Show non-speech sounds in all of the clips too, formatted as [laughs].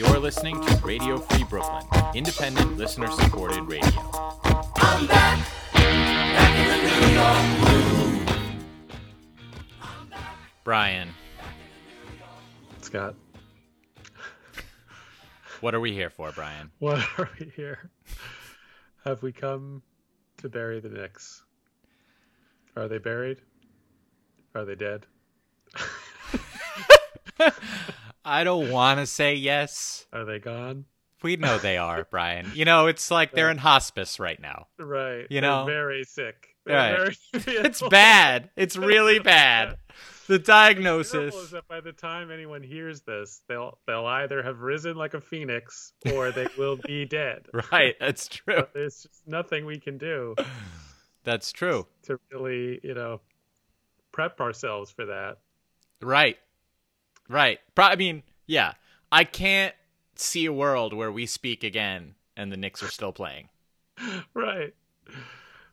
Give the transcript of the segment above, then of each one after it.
You're listening to Radio Free Brooklyn, independent, listener supported radio. I'm back, back in the New York groove. Brian, Scott, what are we here for, Brian? [laughs] what are we here? Have we come to bury the Knicks? Are they buried? Are they dead? [laughs] [laughs] I don't want to say yes. Are they gone? We know they [laughs] are, Brian. You know, it's like they're in hospice right now. Right. You they're know? very sick. They're Right. very [laughs] It's bad. It's really [laughs] bad. The The diagnosis. trouble is that by the time anyone hears this, they'll they'll either have risen like a phoenix or they will be dead. Right, that's true. There's just nothing we can do [sighs] That's true. to really, you know, prep ourselves for that. Right. Right. Pro- I mean, yeah. I can't see a world where we speak again and the Knicks are still playing. [laughs] right.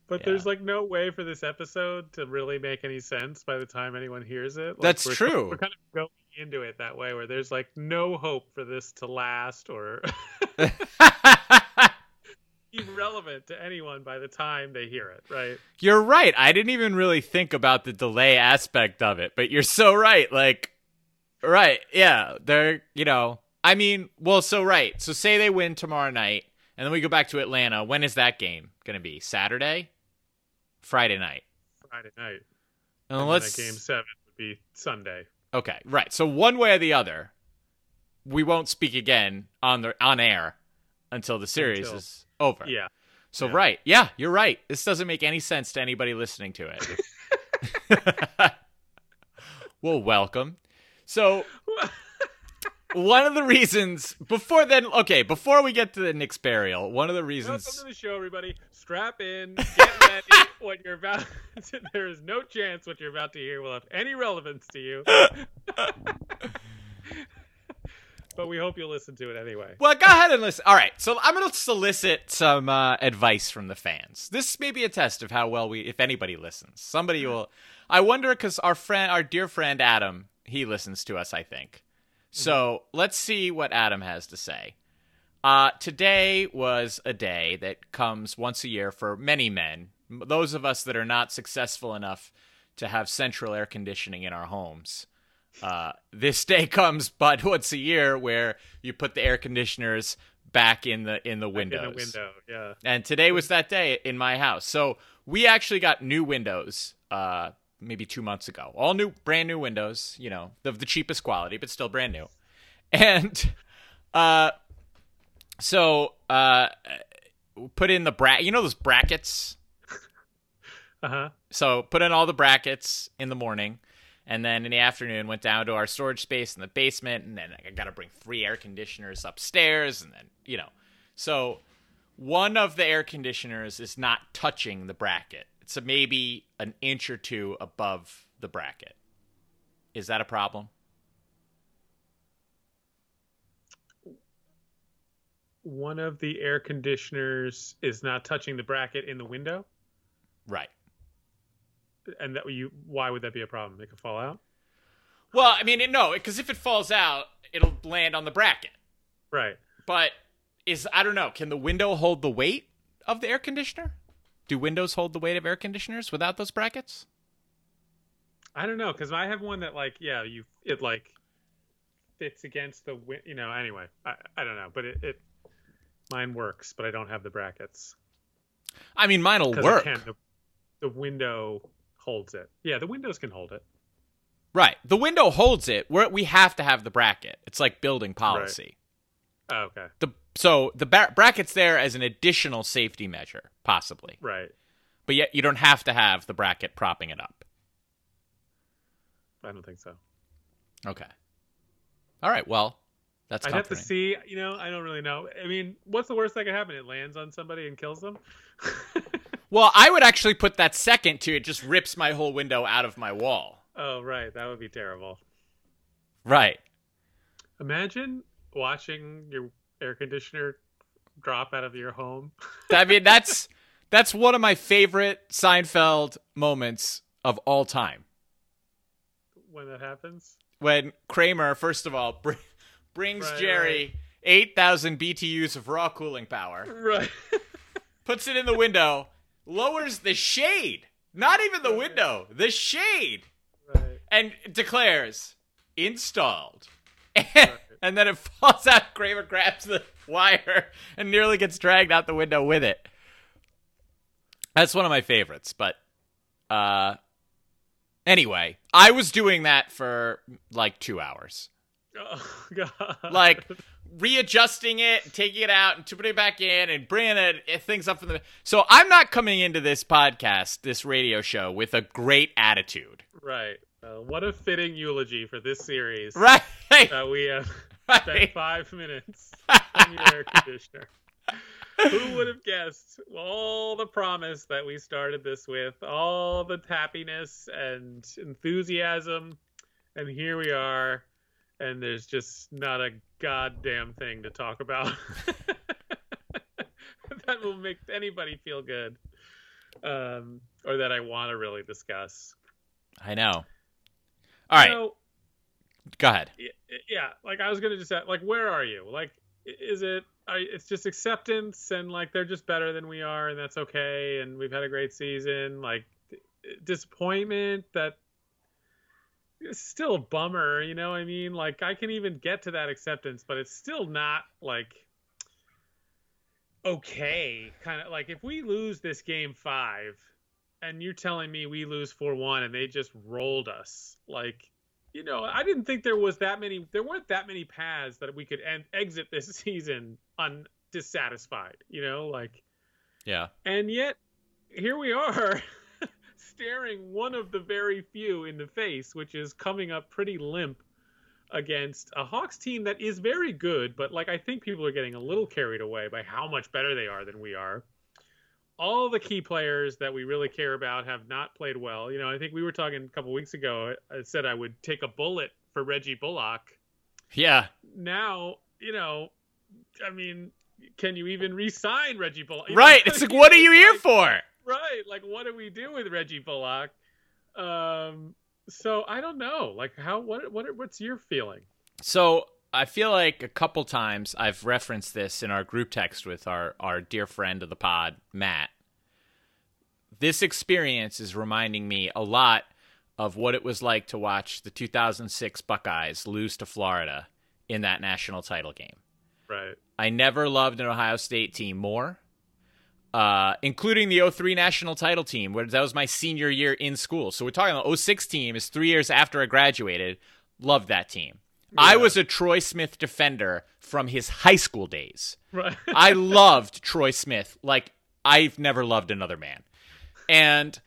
But Yeah. there's like no way for this episode to really make any sense by the time anyone hears it. Like, That's we're, true. We're kind of going into it that way, where there's like no hope for this to last or [laughs] [laughs] be relevant to anyone by the time they hear it. Right? you're right. I didn't even really think about the delay aspect of it, but you're so right. Like, right. Yeah. They're, you know, I mean, well, so right. So say they win tomorrow night and then we go back to Atlanta. When is that game going to be? Saturday? Friday night. Friday night. And And let's game seven would be Sunday. Okay, right. So one way or the other, we won't speak again on the on air until the series Until- is over. Yeah. So yeah. right, yeah, you're right. This doesn't make any sense to anybody listening to it. [laughs] [laughs] well, welcome. So one of the reasons before then, okay, before we get to the Knicks burial, one of the reasons. Welcome to the show, everybody. Strap in. Get ready. [laughs] what you're about. [laughs] there is no chance what you're about to hear will have any relevance to you. [laughs] but we hope you'll listen to it anyway. Well, go ahead and listen. All right, so I'm going to solicit some uh, advice from the fans. This may be a test of how well we, if anybody listens. Somebody will. I wonder because our friend, our dear friend Adam, he listens to us. I think. So let's see what Adam has to say. Uh, today was a day that comes once a year for many men. Those of us that are not successful enough to have central air conditioning in our homes. Uh, this day [laughs] comes but once a year where you put the air conditioners back in the in the windows. In the window, yeah. And today was that day in my house. So we actually got new windows uh maybe 2 months ago. All new brand new windows, you know, of the cheapest quality but still brand new. [laughs] And uh so uh put in the bra you know those brackets Uh huh. so put in all the brackets in the morning and then in the afternoon went down to our storage space in the basement and then i got to bring three air conditioners upstairs and then you know so one of the air conditioners is not touching the bracket a, maybe an inch or two above the bracket is that a problem One of the air conditioners is not touching the bracket in the window, right and that you. Why would that be a problem? It could fall out. well i mean no because if it falls out it'll land on the bracket Right. but is i don't know can the window hold the weight of the air conditioner do windows hold the weight of air conditioners without those brackets? I don't know because I have one that like yeah you it like fits against the win- you know anyway I I don't know but it, it mine works but I don't have the brackets. I mean mine'll work. the, the window holds it. Yeah the windows can hold it. Right the window holds it. We're, we have to have the bracket. It's like building policy. Oh, okay. The so the ba- bracket's there as an additional safety measure possibly. Right. But yet you don't have to have the bracket propping it up. I don't think so. Okay. All right well that's I'd have to see you know I don't really know. I mean what's the worst that could happen? It lands on somebody and kills them? [laughs] Well i would actually put that second to it just rips my whole window out of my wall. Oh right. That would be terrible. Right. Imagine watching your air conditioner drop out of your home I mean, [laughs] that's that's one of my favorite Seinfeld moments of all time. when that happens When Kramer, first of all, br- brings Right, Jerry 8,000 BTUs of raw cooling power, Right. [laughs] puts it in the window, lowers the shade, not even the window, the shade, right. and declares installed. And, [laughs] then it [laughs] falls out. Kramer grabs the wire and nearly gets dragged out the window with it. That's one of my favorites. But uh, anyway, I was doing that for like two hours. Oh god. like readjusting it, taking it out, and putting it back in, and bringing it things up from the. So I'm not coming into this podcast, this radio show, with a great attitude, right. Uh, what a fitting eulogy for this series. right? That we have spent right. five minutes on your air conditioner. Who would have guessed all the promise that we started this with, all the happiness and enthusiasm, and here we are, and there's just not a goddamn thing to talk about [laughs] that will make anybody feel good, um, or that I want to really discuss. I know. All right, So, go ahead. yeah like i was gonna just say like where are you like is it are, it's just acceptance and like they're just better than we are and that's okay and we've had a great season like disappointment that it's still a bummer you know what i mean like i can even get to that acceptance but it's still not like okay kind of like if we lose this game five and you're telling me we lose 4-1 and they just rolled us like you know, I didn't think there was that many. There weren't that many paths that we could end, exit this [laughs] season un dissatisfied. You know, like, Yeah. and yet here we are, [laughs] staring one of the very few in the face, which is coming up pretty limp against a Hawks team that is very good, but like I think people are getting a little carried away by how much better they are than we are. All the key players that we really care about have not played well. You know, I think we were talking a couple weeks ago. I said I would take a bullet for Reggie Bullock. Yeah. Now, you know, I mean, can you even re-sign Reggie Bullock? You know, Right. It's like, what are you here like- for? Right. Like, what do we do with Reggie Bullock? Um. So I don't know. Like, how? What? What? What's your feeling? So I feel like a couple times I've referenced this in our group text with our, our dear friend of the pod, Matt. This experience is reminding me a lot of what it was like to watch the 2006 Buckeyes lose to Florida in that national title game. Right. I never loved an Ohio State team more, uh, including the 03 national title team, where that was my senior year in school. So we're talking about 06 team is three years after I graduated. Loved that team. I was a Troy Smith defender from his high school days. Right. [laughs] I loved Troy Smith like I've never loved another man. And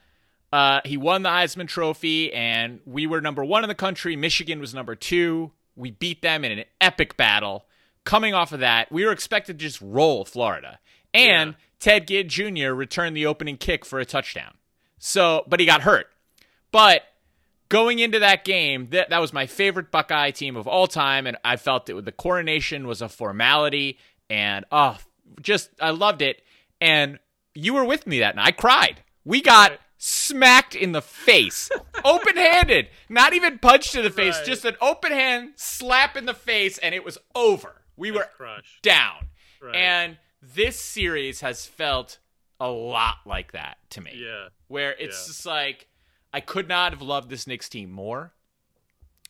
uh, he won the Heisman Trophy, and we were number one in the country. Michigan was number two. We beat them in an epic battle. Coming off of that, we were expected to just roll Florida. And Yeah. Ted Ginn Jr. returned the opening kick for a touchdown. So, but he got hurt. But going into that game, that, that was my favorite Buckeye team of all time, and I felt that the coronation was a formality, and oh, just I loved it. And you were with me that night. I cried. We got Right. smacked in the face, [laughs] open handed, not even punched to the face, Right. just an open hand slap in the face, and it was over. We were crushed. down. Right. And this series has felt a lot like that to me yeah. where it's Yeah. just like I could not have loved this Knicks team more.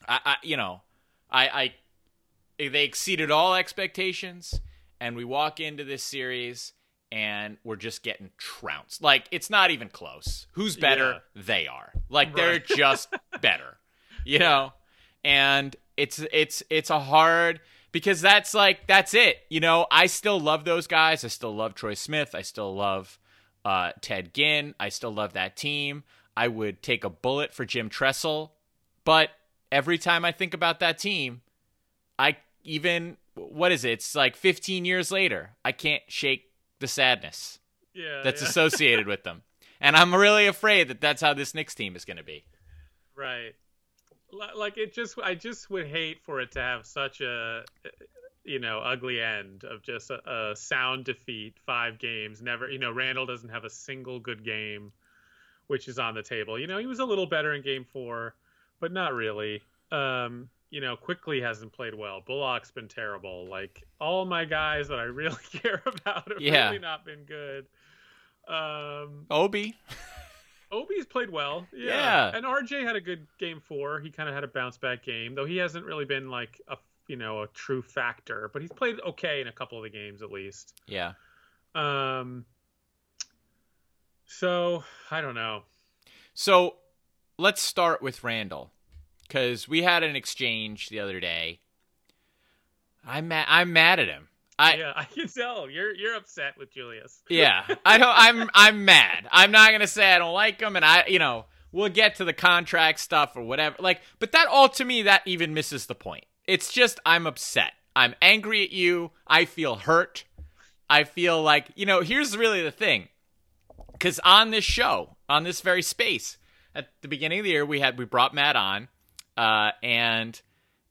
I, I you know, I, I they exceeded all expectations, and we walk into this series and we're just getting trounced. Like it's not even close. Who's better? They are. Like they're just [laughs] better. You know, and it's it's it's a hard because that's like that's it. You know, I still love those guys. I still love Troy Smith. I still love uh, Ted Ginn. I still love that team. I would take a bullet for Jim Tressel, but every time I think about that team, I even what is it? It's like 15 years later. I can't shake the sadness Yeah. that's yeah. [laughs] associated with them, and I'm really afraid that that's how this Knicks team is going to be. Right. Like it just I just would hate for it to have such a you know ugly end of just a, a sound defeat, five games, never you know Randle doesn't have a single good game which is on the table. You know, he was a little better in game 4, but not really. Um you know, Quickley hasn't played well. Bullock's been terrible. Like all my guys that I really [laughs] care about have Yeah. really not been good. Um, Obi. [laughs] Obi's played well. Yeah. Yeah. And RJ had a good game four. He kind of had a bounce back game, though he hasn't really been like a you know a true factor, but he's played okay in a couple of the games at least. Yeah. Um. So I don't know. So let's start with Randle because we had an exchange the other day. I'm mad. I'm mad at him. I yeah, [laughs] I can tell you're you're upset with Julius. [laughs] yeah. I don't. I'm I'm mad. I'm not gonna say I don't like him, and I you know we'll get to the contract stuff or whatever. Like, but that all to me that even misses the point. It's just I'm upset. I'm angry at you. I feel hurt. I feel like you know. Here's really the thing, because on this show, on this very space, at the beginning of the year, we had we brought Matt on, uh, and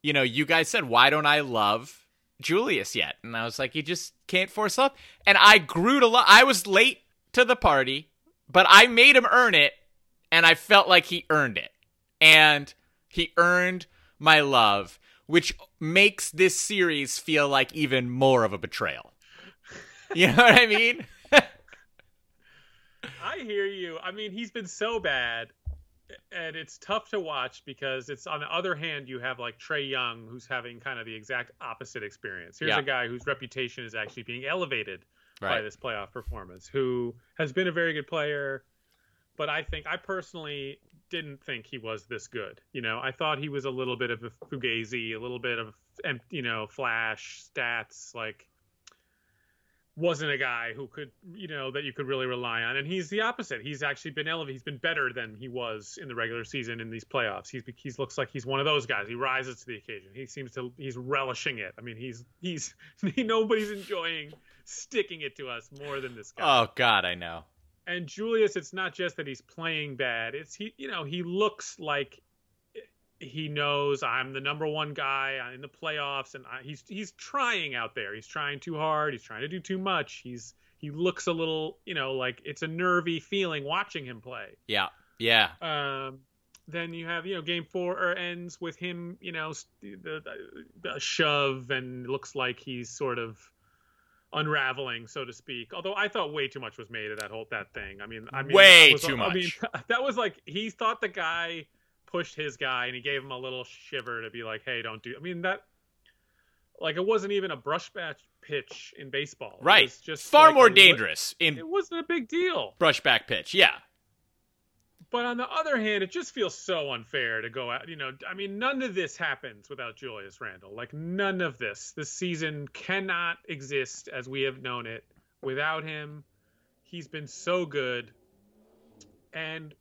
you know, you guys said, "Why don't I love Julius yet?" And I was like, "You just can't force love." And I grew to love. I was late to the party, but I made him earn it, and I felt like he earned it, and he earned my love, which makes this series feel like even more of a betrayal. You know what I mean? I hear you. I mean, he's been so bad, and it's tough to watch because it's on the other hand you have like Trae Young, who's having kind of the exact opposite experience. Here's Yeah. a guy whose reputation is actually being elevated by this playoff performance, who has been a very good player, but I think I personally didn't think he was this good. You know, I thought he was a little bit of a fugazi, a little bit of you know flash stats, like wasn't a guy who could you know that you could really rely on. And he's the opposite. He's actually been elevated he's been better than he was in the regular season in these playoffs. He's he looks like he's one of those guys. He rises to the occasion. He seems to he's relishing it. I mean he's he's [laughs] nobody's enjoying sticking it to us more than this guy. Oh God, I know. and Julius, it's not just that he's playing bad. It's he, you know, he looks like he knows I'm the number one guy in the playoffs, and I, he's he's trying out there. He's trying too hard. He's trying to do too much. He's he looks a little, you know, like it's a nervy feeling watching him play. Yeah, yeah. Um, then you have you know game four or ends with him, you know, the, the, the shove, and looks like he's sort of unraveling, so to speak. Although I thought way too much was made of that whole that thing. I mean, I mean, Way was- too much. I mean, [laughs] that was like he thought the guy pushed his guy, and he gave him a little shiver to be like, "Hey, don't do." I mean that. Like it wasn't even a brush back pitch in baseball. Right. just Far like more a dangerous in It wasn't a big deal. brushback pitch. Yeah. But on the other hand, it just feels so unfair to go out. You know, I mean, none of this happens without Julius Randle. Like, none of this. This season cannot exist as we have known it without him. He's been so good. And,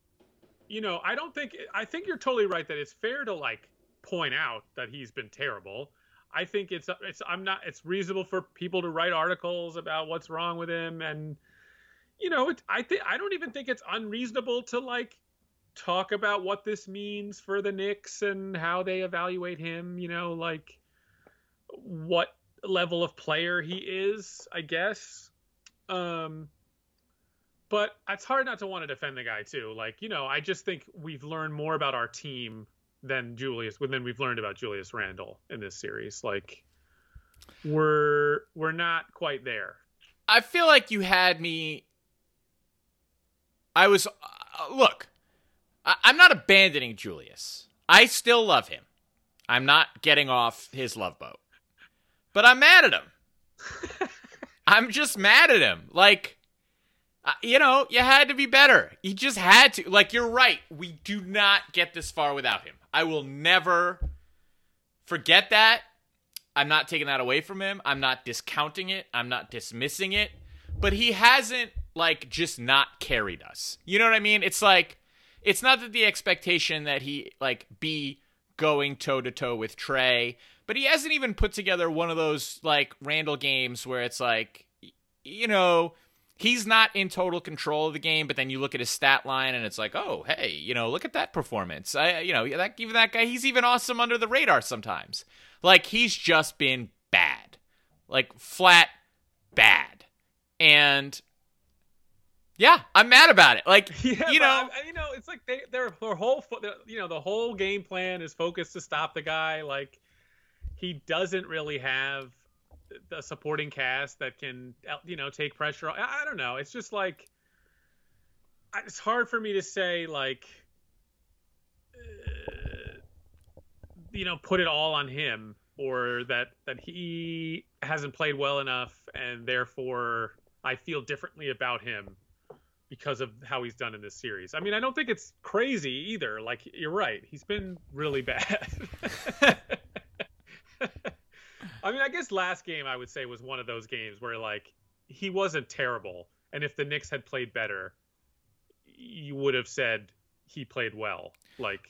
you know, I don't think, I think you're totally right that it's fair to, like, point out that he's been terrible. I think it's, it's, I'm not, it's reasonable for people to write articles about what's wrong with him. And, you know, it, I think I don't even think it's unreasonable to like talk about what this means for the Knicks and how they evaluate him. You know, like what level of player he is, I guess. Um, but it's hard not to want to defend the guy too. Like, you know, I just think we've learned more about our team than Julius, than we've learned about Julius Randle in this series. Like, we're we're not quite there. I feel like you had me. I was. Uh, look, I, I'm not abandoning Julius. I still love him. I'm not getting off his love boat. But I'm mad at him. [laughs] I'm just mad at him. Like, uh, you know, you had to be better. He just had to. Like, you're right. We do not get this far without him. I will never forget that. I'm not taking that away from him. I'm not discounting it. I'm not dismissing it. But he hasn't like just not carried us. You know what I mean? It's like it's not that the expectation that he like be going toe to toe with Trae, but he hasn't even put together one of those like Randle games where it's like you know, he's not in total control of the game, but then you look at his stat line and it's like, "Oh, hey, you know, look at that performance." I you know, that even that guy, he's even awesome under the radar sometimes. Like he's just been bad. Like flat bad. And Yeah, I'm mad about it. Like, [laughs] Yeah, you know, I- you know, it's like they their their whole their- you know the whole game plan is focused to stop the guy. Like he doesn't really have the supporting cast that can you know take pressure. off. I, I don't know. It's just like it's hard for me to say like uh, you know put it all on him or that that he hasn't played well enough and therefore I feel differently about him because of how he's done in this series. I mean, I don't think it's crazy either. Like you're right, he's been really bad. [laughs] [laughs] I mean, I guess last game I would say was one of those games where like he wasn't terrible, and if the Knicks had played better, you would have said he played well. Like,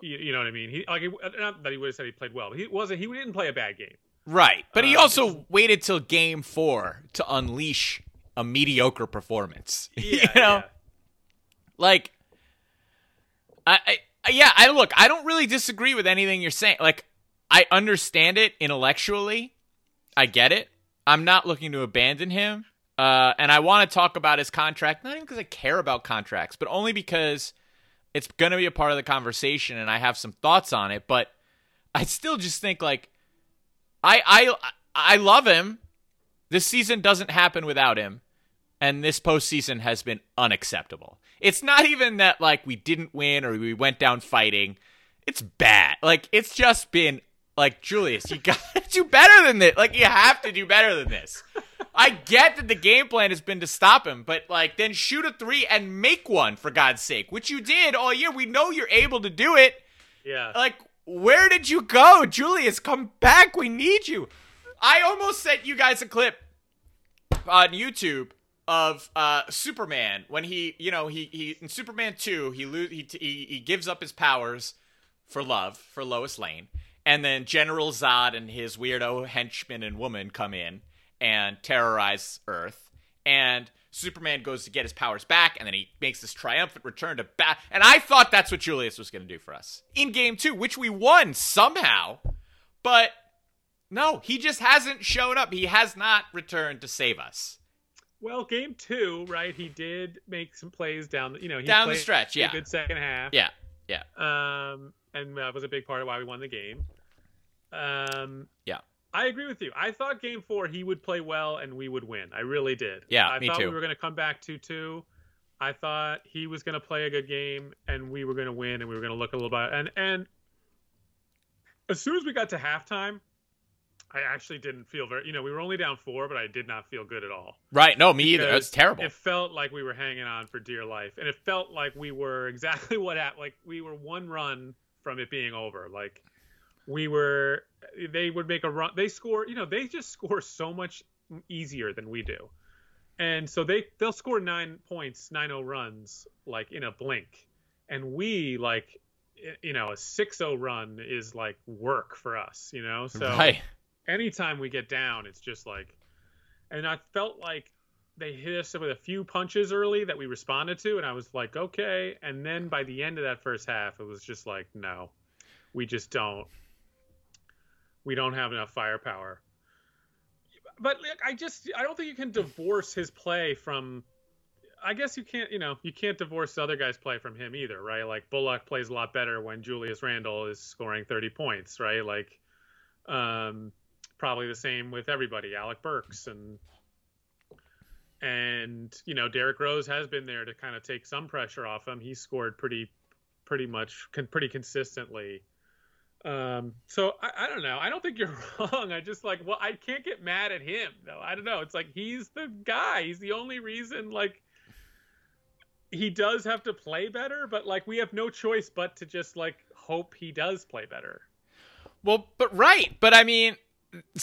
you, you know what I mean? He like not that he would have said he played well, but he wasn't. He didn't play a bad game. right. But he Um, also waited till game four to unleash a mediocre performance. [laughs] Yeah, you know, yeah. like, I, I, yeah, I look, I don't really disagree with anything you're saying. Like, I understand it intellectually. I get it. I'm not looking to abandon him. Uh, and I want to talk about his contract, not even because I care about contracts, but only because it's going to be a part of the conversation and I have some thoughts on it. But I still just think, like, I, I, I love him. This season doesn't happen without him. And this postseason has been unacceptable. It's not even that, like, we didn't win or we went down fighting. It's bad. Like, it's just been, like, Julius, you [laughs] got to do better than this. Like, you have to do better than this. I get that the game plan has been to stop him, but like then shoot a three and make one for God's sake, which you did all year. We know you're able to do it. Yeah. Like, where did you go, Julius? Come back. We need you. I almost sent you guys a clip on YouTube of uh, Superman when he, you know, he he in Superman two he lo- he, he he gives up his powers for love for Lois Lane, and then General Zod and his weirdo henchmen and woman come in and terrorize Earth, and Superman goes to get his powers back, and then he makes this triumphant return to bat. And I thought that's what Julius was going to do for us in Game Two, which we won somehow, but no, he just hasn't shown up. He has not returned to save us. Well, game two, right? He did make some plays down. the You know, he Down the stretch, a yeah. good second half. Yeah, yeah. Um, and that was a big part of why we won the game. Um, Yeah. I agree with you. I thought game four he would play well and we would win. I really did. Yeah, I me thought too. we were going to come back two two. I thought he was going to play a good game and we were going to win and we were going to look a little bit and and as soon as we got to halftime, I actually didn't feel very. You know, we were only down four, but I did not feel good at all. Right? No, me either. It was terrible. It felt like we were hanging on for dear life, and it felt like we were exactly [laughs] what happened. Like we were one run from it being over. Like we were, they would make a run. They score. You know, they just score so much easier than we do, and so they they'll score nine points, nine zero runs like in a blink, and we like. You know, a 6-0 run is like work for us. You know, so right. anytime we get down, it's just like, and I felt like they hit us with a few punches early that we responded to, and I was like, okay. And then by the end of that first half, it was just like, no, we just don't, we don't have enough firepower. But I just, I don't think you can divorce his play from. I guess you can't, you know, you can't divorce the other guy's play from him either, right? Like Bullock plays a lot better when Julius Randle is scoring 30 points, right? Like, um, probably the same with everybody, Alec Burks and and you know Derrick Rose has been there to kind of take some pressure off him. He scored pretty pretty much pretty consistently. Um, so I, I don't know. I don't think you're [laughs] wrong. I just like well, I can't get mad at him though. I don't know. It's like he's the guy. He's the only reason like he does have to play better, but like we have no choice but to just like hope he does play better. Well, but right, but I mean,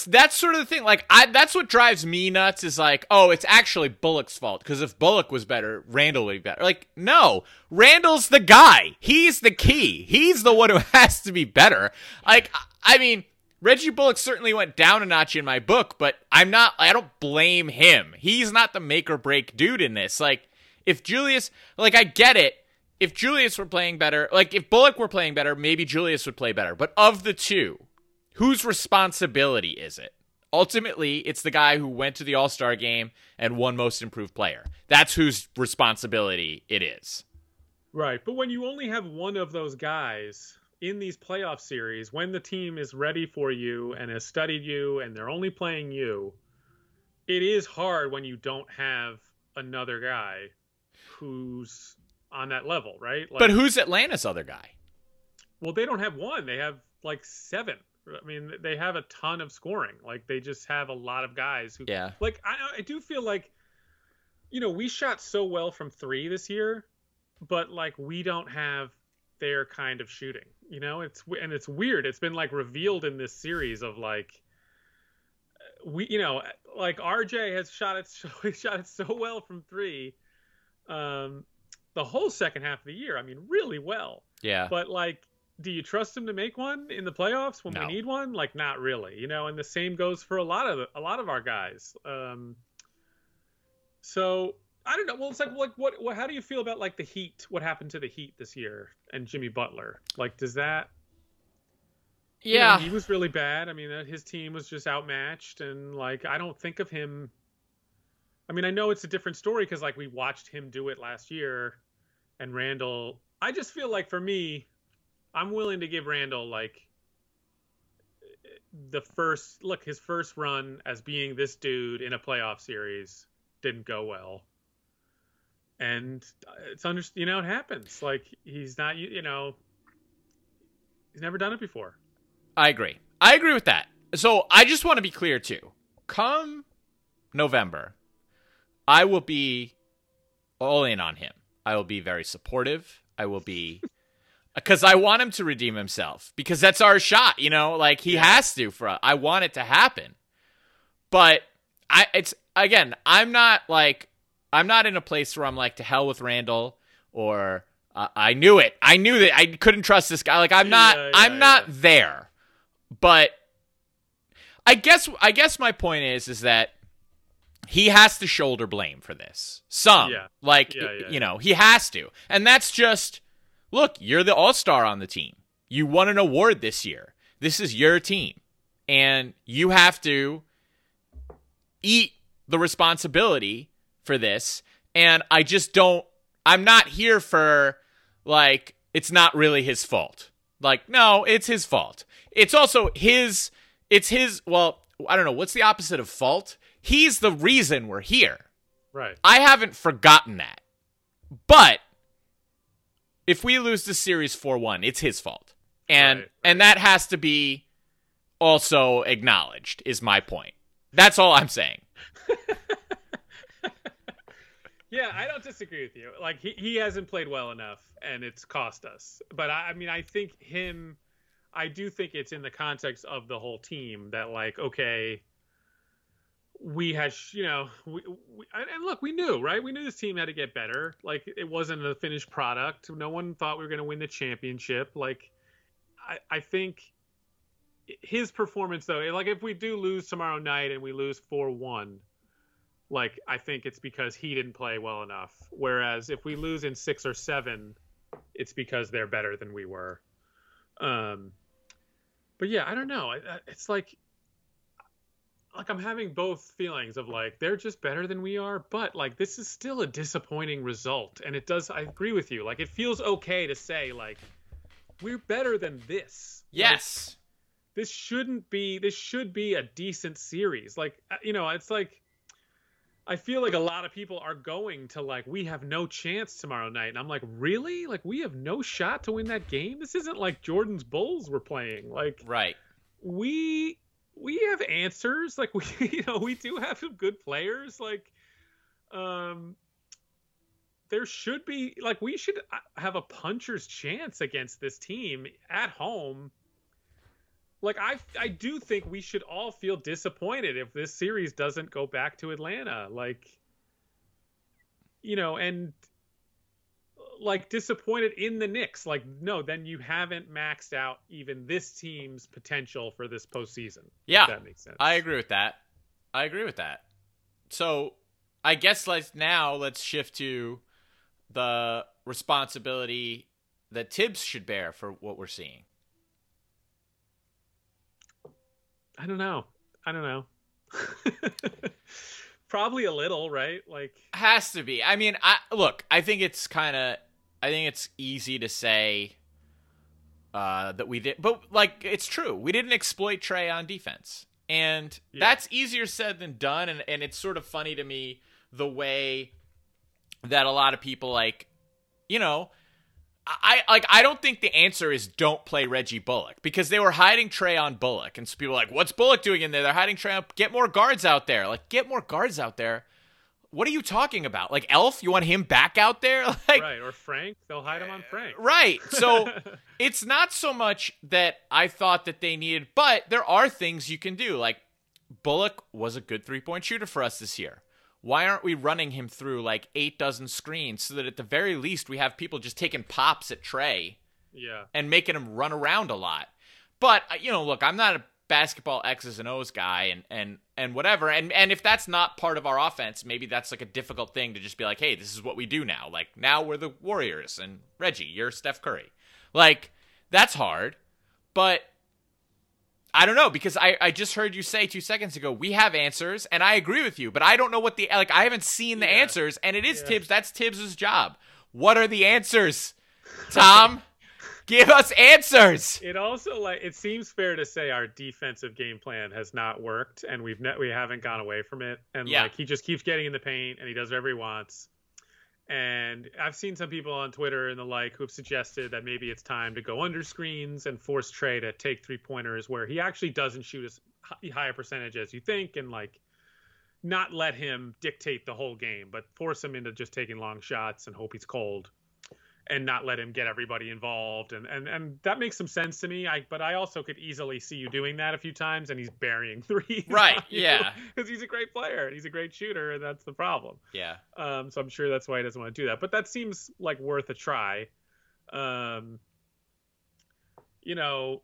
that's sort of the thing. Like, I that's what drives me nuts. Is like, oh, it's actually Bullock's fault because if Bullock was better, Randle would be better. Like, no, Randle's the guy. He's the key. He's the one who [laughs] has to be better. Like, I mean. Reggie Bullock certainly went down a notch in my book, but I'm not, I don't blame him. He's not the make or break dude in this. Like, if Julius, like, I get it. If Julius were playing better, like, if Bullock were playing better, maybe Julius would play better. But of the two, whose responsibility is it? Ultimately, it's the guy who went to the All Star game and won Most Improved Player. That's whose responsibility it is. Right. But when you only have one of those guys in these playoff series, when the team is ready for you and has studied you and they're only playing you, it is hard when you don't have another guy who's on that level, right? Like, But who's Atlanta's other guy? well, they don't have one. They have like seven. I mean, they have a ton of scoring. Like they just have a lot of guys who Yeah. like I, I do feel like you know we shot so well from three this year but like we don't have their kind of shooting you know it's and it's weird it's been like revealed in this series of like we you know like rj has shot it [laughs] so he shot it so well from three um the whole second half of the year i mean really well Yeah. but like do you trust him to make one in the playoffs when No. we need one? Like not really you know and the same goes for a lot of the, a lot of our guys. Um so i don't know. Well it's like like what, what how do you feel about like the heat what happened to the heat this year and jimmy butler? Like does that you know, yeah. he was really bad. I mean his team was just outmatched and like i don't think of him i mean i know it's a different story because like we watched him do it last year and randle i just feel like for me i'm willing to give randle like the first look his first run as being this dude in a playoff series didn't go well and it's under you know it happens like he's not you you know he's never done it before I agree. I agree with that. So I just want to be clear too. Come November, I will be all in on him. I will be very supportive. I will be because I want him to redeem himself because that's our shot. You know, like he has to for. I want it to happen, but I. It's again. I'm not like. I'm not in a place where I'm like to hell with Randle or. Uh, I knew it. I knew that I couldn't trust this guy. Like I'm not. Yeah, yeah, I'm not there. But I guess I guess my point is is that he has to shoulder blame for this. Some. Yeah. Like Yeah, yeah, you know, he has to. And that's just look, you're the all-star on the team. You won an award this year. This is your team. And you have to eat the responsibility for this. And I just don't I'm not here for like it's not really his fault. Like no, it's his fault. It's also his it's his well, I don't know, what's the opposite of fault? He's the reason we're here. right I haven't forgotten that. But if we lose the series 4-1, it's his fault. And Right, and that has to be also acknowledged is my point. That's all I'm saying. [laughs] Yeah, I don't disagree with you. Like he, he hasn't played well enough and it's cost us. But I, I mean I think him I do think it's in the context of the whole team that like okay we had you know we, we and look we knew right we knew this team had to get better like it wasn't a finished product no one thought we were going to win the championship like I I think his performance though like if we do lose tomorrow night and we lose 4-1 like I think it's because he didn't play well enough. Whereas if we lose in six or seven, it's because they're better than we were. Um, but yeah, I don't know. It's like, like I'm having both feelings of like they're just better than we are, but like this is still a disappointing result, and it does. I agree with you. Like it feels okay to say like we're better than this. Like, Yes. this shouldn't be this should be a decent series like uh, you know it's like i feel like a lot of people are going to like we have no chance tomorrow night and i'm like really like we have no shot to win that game this isn't like jordan's bulls we're playing like Right. we we have answers. Like we [laughs] you know we do have some good players. Like um there should be like we should have a puncher's chance against this team at home. Like i i do think we should all feel disappointed if this series doesn't go back to atlanta. Like you know and like disappointed in the Knicks. Like, no, then you haven't maxed out even this team's potential for this postseason. Yeah. that makes sense. I agree with that. I agree with that. So, I guess like now let's shift to the responsibility that Thibs should bear for what we're seeing. I don't know. I don't know. [laughs] Probably a little, right? Like Has to be. I mean, I look. I think it's kind of. I think it's easy to say uh, that we did, but like it's true. We didn't exploit Trae on defense, and Yeah. that's easier said than done. And and it's sort of funny to me the way that a lot of people like, you know. I like. I don't think the answer is don't play Reggie Bullock because they were hiding Trae on Bullock, and so people are like, "What's Bullock doing in there?" They're hiding Trae. On, get more guards out there. Like, get more guards out there. What are you talking about? Like Elf? You want him back out there? [laughs] Like, right, or Frank, they'll hide him on Frank. right. So [laughs] it's not so much that I thought that they needed, but there are things you can do. Like Bullock was a good three point shooter for us this year. Why aren't we running him through like eight dozen screens so that at the very least we have people just taking pops at Trae yeah. and making him run around a lot? But uh, you know, look, I'm not a basketball X's and O's guy, and and and whatever. And and if that's not part of our offense, maybe that's like a difficult thing to just be like, hey, this is what we do now. Like now we're the Warriors, and Reggie, you're Steph Curry. Like that's hard, but I don't know because I, I just heard you say two seconds ago we have answers and I agree with you, but I don't know what the like I haven't seen the Yeah. answers and it is Yeah. Thibs. That's Thibs's job. What are the answers, Tom? [laughs] Give us answers. It also like it seems fair to say our defensive game plan has not worked, and we've ne- we haven't gone away from it. And Yeah. like he just keeps getting in the paint, and he does whatever he wants. And I've seen some people on Twitter and the like who have suggested that maybe it's time to go under screens and force Trae to take three pointers where he actually doesn't shoot as hi- high a percentage as you think, and like not let him dictate the whole game, but force him into just taking long shots and hope he's cold and not let him get everybody involved and and and that makes some sense to me i but i also could easily see you doing that a few times and he's burying [laughs] three Right, yeah. because he's a great player and he's a great shooter and that's the problem Yeah. um so i'm sure that's why he doesn't want to do that but that seems like worth a try um you know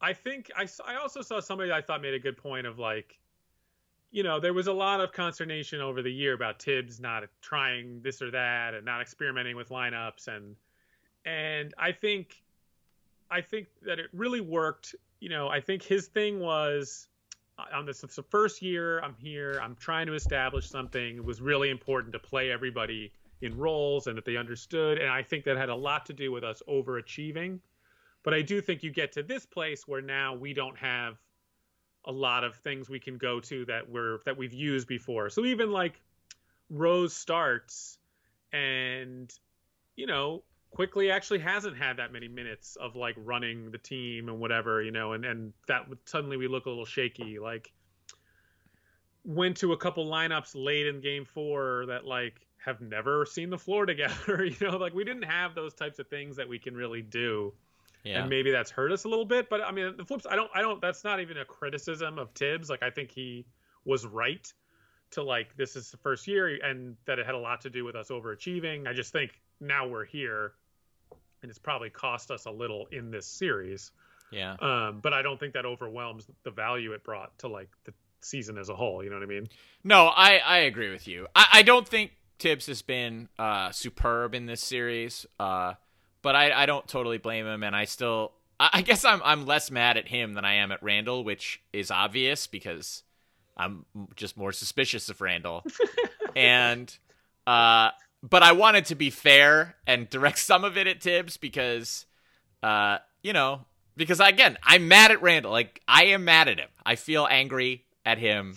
i think i i also saw somebody i thought made a good point of like you know, there was a lot of consternation over the year about Thibs not trying this or that and not experimenting with lineups and and I think I think that it really worked. You know, I think his thing was uh, on this the first year I'm here, I'm trying to establish something. It was really important to play everybody in roles and that they understood and I think that had a lot to do with us overachieving. But I do think you get to this place where now we don't have a lot of things we can go to that we're that we've used before. So even like Rose starts and you know Quickley actually hasn't had that many minutes of like running the team and whatever you know and and that suddenly we look a little shaky like went to a couple lineups late in game four that like have never seen the floor [laughs] together you know like we didn't have those types of things that we can really do Yeah. and maybe that's hurt us a little bit. But I mean, the flips. I don't. I don't. That's not even a criticism of Thibs. Like I think he was right to like this is the first year, and that it had a lot to do with us overachieving. I just think now we're here, and it's probably cost us a little in this series. yeah. Um, but I don't think that overwhelms the value it brought to like the season as a whole. You know what I mean? No, I, I agree with you. I, I don't think Thibs has been uh, superb in this series, uh, but I, I don't totally blame him, and I still I, I guess I'm I'm less mad at him than I am at Randle, which is obvious because I'm just more suspicious of Randle, [laughs] and uh, but I wanted to be fair and direct some of it at Thibs because uh, you know because again I'm mad at Randle, like I am mad at him. I feel angry at him.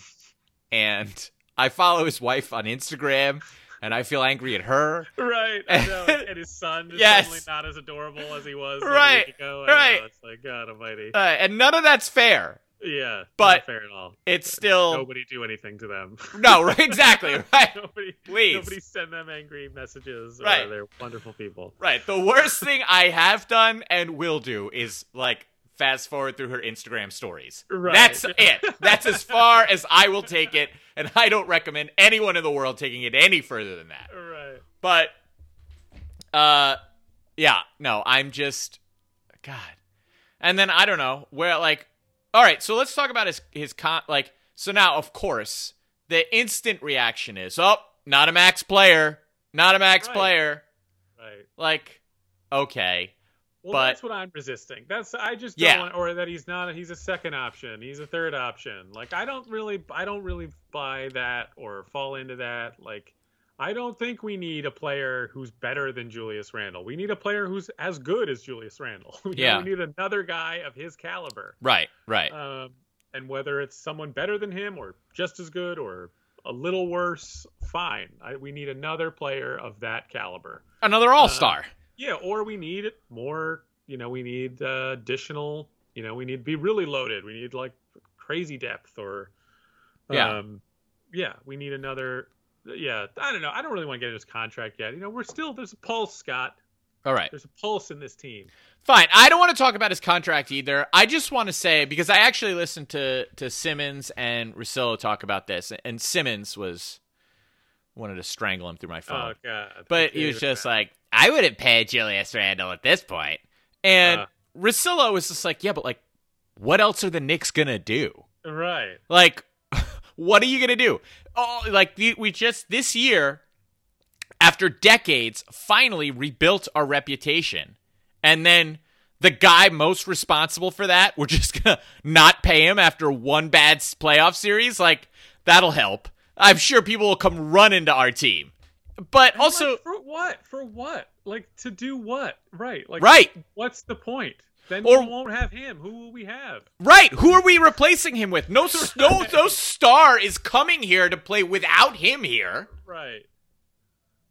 And I follow his wife on Instagram, and I feel angry at her. Right. I know. [laughs] and his son is Yes. suddenly not as adorable as he was like, Right, ago. I know, right. It's like God Almighty. Uh, and none of that's fair. yeah. but- not fair at all. It's still Nobody do anything to them. no, right? [laughs] Exactly, right, nobody, Please. nobody send them angry messages. Or Right. They're wonderful people. right. The worst thing I have done and will do is like fast forward through her Instagram stories. Right. That's it. That's as far as I will take it, and I don't recommend anyone in the world taking it any further than that. Right. But uh yeah, no, I'm just god. And then I don't know, where like all right, so let's talk about his his con like so now of course the instant reaction is, "Oh, not a max player. Not a max Right. player." Right. Like okay. Well, but that's what I'm resisting. That's I just don't want, or that he's not. He's a second option. He's a third option. Like I don't really, I don't really buy that or fall into that. Like I don't think we need a player who's better than Julius Randle. We need a player who's as good as Julius Randle. [laughs] Know, Yeah. we need another guy of his caliber. right, right. Um, and whether it's someone better than him or just as good or a little worse, fine. I, we need another player of that caliber. Another all star. Yeah, or we need more. You know, we need uh, additional. You know, we need to be really loaded. We need like crazy depth, or Yeah. um, yeah, we need another. Yeah, I don't know. I don't really want to get into his contract yet. You know, we're still there's a pulse, Scott. all right. There's a pulse in this team. Fine. I don't want to talk about his contract either. I just want to say because I actually listened to to Simmons and Russillo talk about this, and Simmons was wanted to strangle him through my phone. Oh God! but he was just like, I wouldn't pay Julius Randle at this point. And Uh. Russillo was just like, yeah, but like, what else are the Knicks gonna do? right. Like, [laughs] what are you gonna do? Oh, like we, we just this year, after decades, finally rebuilt our reputation, and then the guy most responsible for that, we're just gonna [laughs] not pay him after one bad playoff series. Like, that'll help. I'm sure people will come running to our team. But also, like, for what? For what? Like to do what? Right. Like right, What's the point? Then Or- we won't have him. Who will we have? right. Who are we replacing him with? No, no, [laughs] no star is coming here to play without him here. Right.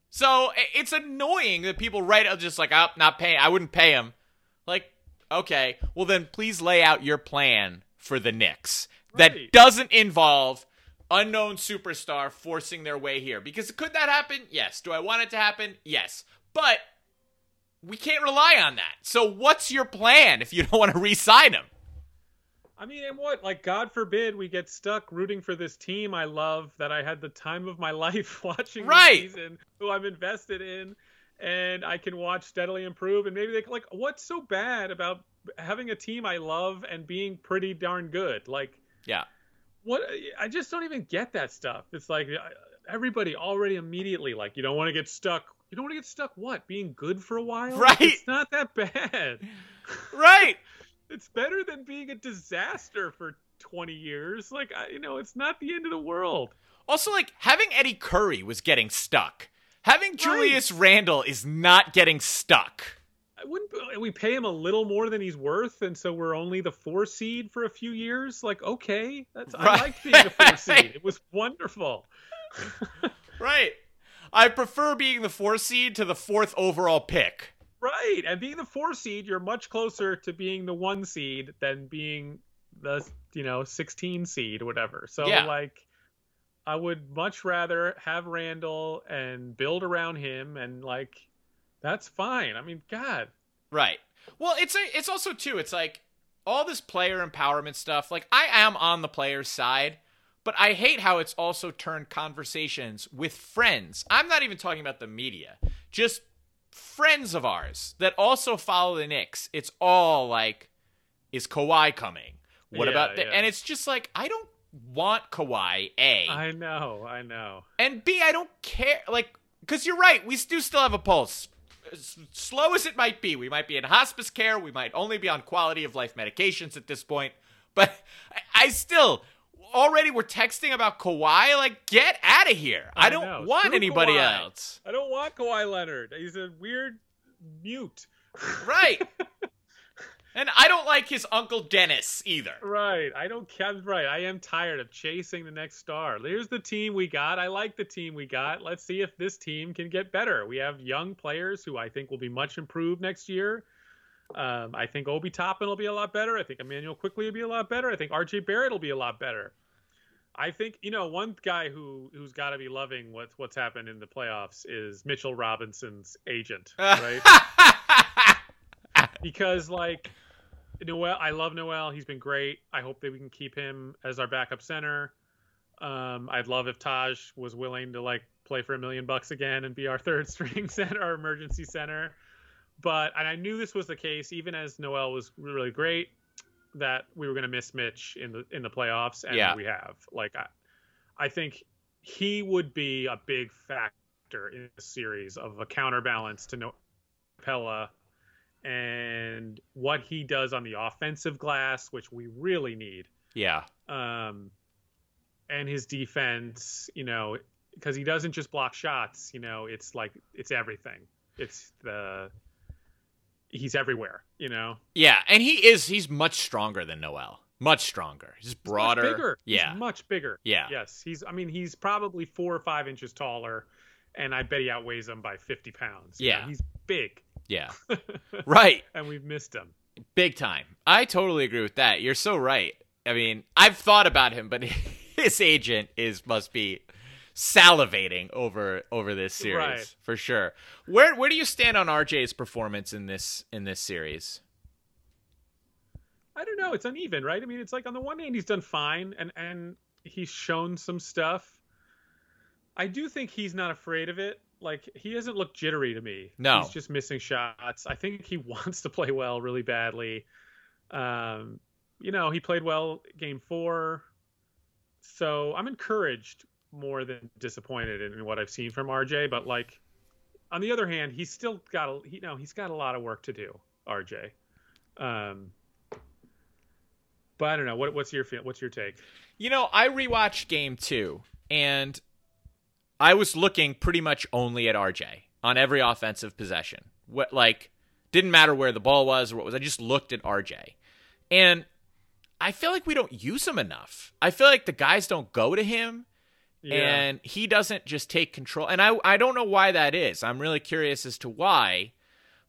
So it's annoying that people write out just like, oh, not paying. I wouldn't pay him. Like, okay, well then please lay out your plan for the Knicks that doesn't involve unknown superstar forcing their way here. Because could that happen? Yes. Do I want it to happen? Yes. But we can't rely on that. So what's your plan if you don't want to re-sign him? I mean, and what? Like, God forbid we get stuck rooting for this team I love that I had the time of my [laughs] life watching Right. this season, who I'm invested in, and I can watch steadily improve. And maybe they like, what's so bad about having a team I love and being pretty darn good? Like, Yeah. What? I just don't even get that stuff. It's like everybody already immediately like, you don't want to get stuck. You don't want to get stuck. What? Being good for a while? [laughs] Right. It's not that bad. [laughs] Right. it's better than being a disaster for 20 years. Like, I, you know, it's not the end of the world. Also, like having Eddie Curry was getting stuck. Having Julius Randle is not getting stuck. I wouldn't we pay him a little more than he's worth, and so we're only the four seed for a few years. Like, okay, that's Right. I liked being the four [laughs] seed. It was wonderful. [laughs] Right. I prefer being the four seed to the fourth overall pick. Right, and being the four seed, you're much closer to being the one seed than being the you know 16 seed whatever. So Yeah. like, I would much rather have Randle and build around him, and like, that's fine. I mean, God, Right. Well, it's a, it's also too. It's like all this player empowerment stuff. Like I am on the player's side, but I hate how it's also turned conversations with friends. I'm not even talking about the media. Just friends of ours that also follow the Knicks. It's all like, is Kawhi coming? What Yeah, about the? yeah. And it's just like I don't want Kawhi. A I know, I know. and B, I don't care. Like, because you're right, we do still have a pulse. As slow as it might be, we might be in hospice care. We might only be on quality of life medications at this point. But I, I still already we're texting about Kawhi. Like, get out of here. I, I don't know. want Screw anybody Kawhi. else. I don't want Kawhi Leonard. He's a weird mute. Right. [laughs] and I don't like his uncle Dennis either. Right. I don't care. Right. I am tired of chasing the next star. Here's the team we got. I like the team we got. Let's see if this team can get better. We have young players who I think will be much improved next year. Um, I think Obi Toppin will be a lot better. I think Immanuel Quickley will be a lot better. I think RJ Barrett will be a lot better. I think you know one guy who who's got to be loving what's what's happened in the playoffs is Mitchell Robinson's agent, [laughs] right? [laughs] because like Noel, I love Noel. He's been great. I hope that we can keep him as our backup center. Um, I'd love if Taj was willing to like play for a million bucks again and be our [laughs] third string center, our emergency center. But and I knew this was the case, even as Noel was really great, that we were going to miss Mitch in the in the playoffs, and Yeah. we have. Like I, I think he would be a big factor in the series of a counterbalance to no Pella and what he does on the offensive glass, which we really need. Yeah. Um, and his defense, you know, because he doesn't just block shots, you know, it's like it's everything. It's the he's everywhere, you know. Yeah, and he is he's much stronger than Noel. Much stronger. He's broader. Much bigger. Yeah. He's much bigger. Yeah. Yes. He's I mean, he's probably four or five inches taller, and I bet he outweighs him by fifty pounds. You know, Yeah. he's big. Yeah. [laughs] right. and we've missed him. Big time. I totally agree with that. You're so right. I mean, I've thought about him, but [laughs] his agent is must be salivating over over this series Right. for sure. Where where do you stand on RJ's performance in this in this series? I don't know. It's uneven, right? I mean, it's like on the one hand he's done fine, and and he's shown some stuff. I do think he's not afraid of it. Like he doesn't look jittery to me. No. he's just missing shots. I think he [laughs] wants to play well really badly. Um, you know, he played well game four, so I'm encouraged more than disappointed in what I've seen from RJ. But like, on the other hand, he's still got a you know he's got a lot of work to do. RJ. Um, but I don't know. What, what's your feel? What's your take? You know, I rewatched game two, and I was looking pretty much only at RJ on every offensive possession. What like didn't matter where the ball was or what was. I just looked at RJ, and I feel like we don't use him enough. I feel like the guys don't go to him, and he doesn't just take control. And I I don't know why that is. I'm really curious as to why,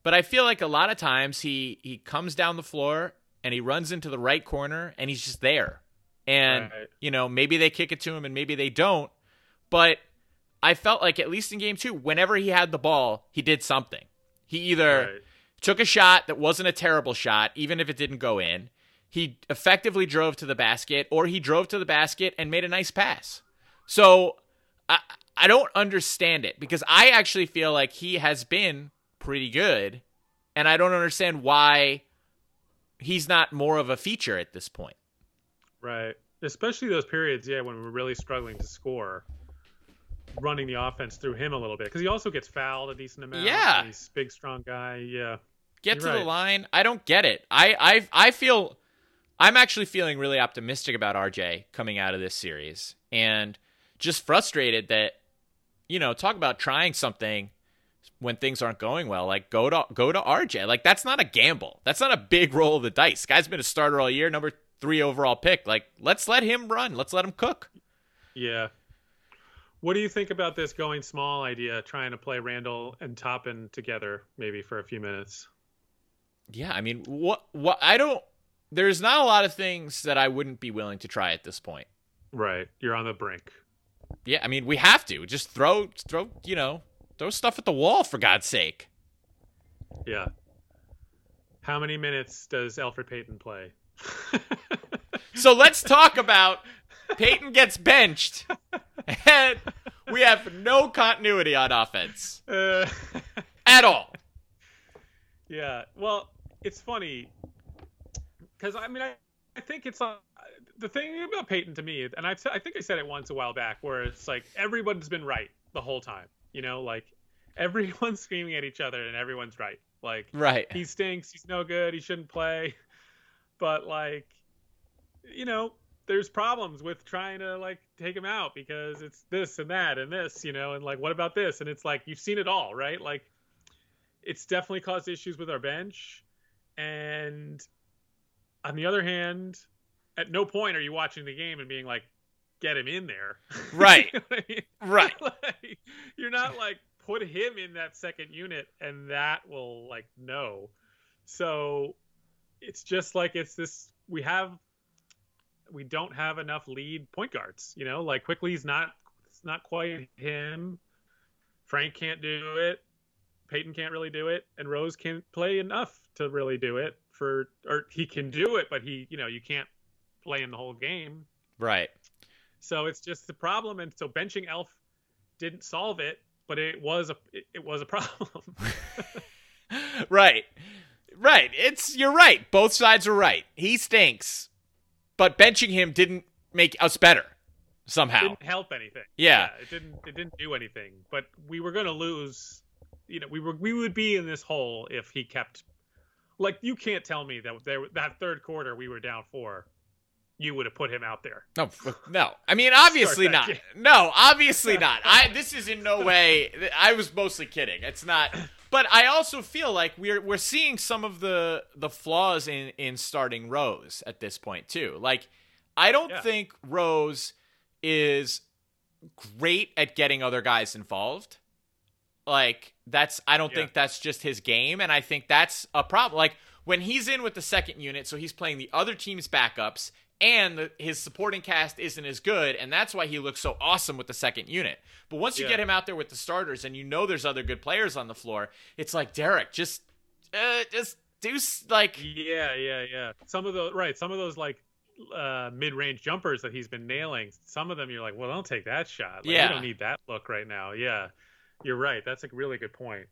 but I feel like a lot of times he he comes down the floor and he runs into the right corner and he's just there. And Right. you know, maybe they kick it to him and maybe they don't, but I felt like at least in game 2, whenever he had the ball, he did something. He either Right. took a shot that wasn't a terrible shot, even if it didn't go in. He effectively drove to the basket, or he drove to the basket and made a nice pass. So I, I don't understand it because I actually feel like he has been pretty good, and I don't understand why he's not more of a feature at this point. Right. Especially those periods, yeah, when we're really struggling to score. Running the offense through him a little bit because he also gets fouled a decent amount. Yeah. he's big, strong guy. Yeah. Get You're to the line. I don't get it. I I I feel I'm actually feeling really optimistic about RJ coming out of this series and just frustrated that you know, talk about trying something when things aren't going well. Like go to go to RJ. Like that's not a gamble. That's not a big [laughs] roll of the dice. Guy's been a starter all year, number 3 overall pick. Like let's let him run. Let's let him cook. Yeah. What do you think about this going small idea, trying to play Randle and Toppin together maybe for a few minutes? Yeah, I mean, what what I don't there's not a lot of things that I wouldn't be willing to try at this point. Right. You're on the brink. Yeah, I mean, we have to just throw, throw, you know, throw stuff at the wall for God's sake. Yeah. How many minutes does Elfrid Payton play? [laughs] So let's talk about Payton gets benched, and we have no continuity on offense Uh, [laughs] at all. Yeah. Well, it's funny because I mean I, I think it's uh, the thing about Payton to me, and I I think I said it once a while back, where it's like everyone's been right the whole time. You know, like everyone's [laughs] screaming at each other and everyone's right. Like Right. he stinks, he's no good, he shouldn't play. But like, you know, there's problems with trying to like take him out because it's this and that and this, you know, and like what about this? And it's like you've seen it all, right? Like it's definitely caused issues with our bench. And on the other hand, at no point are you watching the game and being like, get him in there. [laughs] Right. You know I mean? Right. [laughs] Like, you're not like put him in that second unit and that will like no. So it's just like it's this we have we don't have enough lead point guards, you know, like Quickley's not it's not quite him. Frank can't do it. Payton can't really do it, and Rose can't play enough to really do it for or he can do it, but he you know, you can't play in the whole game. Right. So it's just the problem, and so benching Elf didn't solve it, but it was a it, it was a problem. [laughs] [laughs] Right. Right. It's you're right. Both sides are right. He stinks, but benching him didn't make us better somehow. didn't help anything. Yeah. it didn't it didn't do anything. But we were going to lose. You know, we were we would be in this hole if he kept Like you can't tell me that there that third quarter we were down four, you would have put him out there. No, no. I mean, obviously not. that No, obviously [laughs] not. I. This is in no way. I was mostly kidding. It's not. But I also feel like we're we're seeing some of the the flaws in in starting Rose at this point too. Like, I don't Yeah. think Rose is great at getting other guys involved. Like that's I don't Yeah. think that's just his game and I think that's a problem. Like when he's in with the second unit, so he's playing the other team's backups and his supporting cast isn't as good and that's why he looks so awesome with the second unit. But once you Yeah. get him out there with the starters and you know there's other good players on the floor, it's like Derrick just uh, just do like Yeah, yeah, yeah. Some of those right, some of those like uh mid-range jumpers that he's been nailing. Some of them you're like, well, don't take that shot. Like, Yeah. you don't need that look right now. Yeah, you're right. That's a really good point.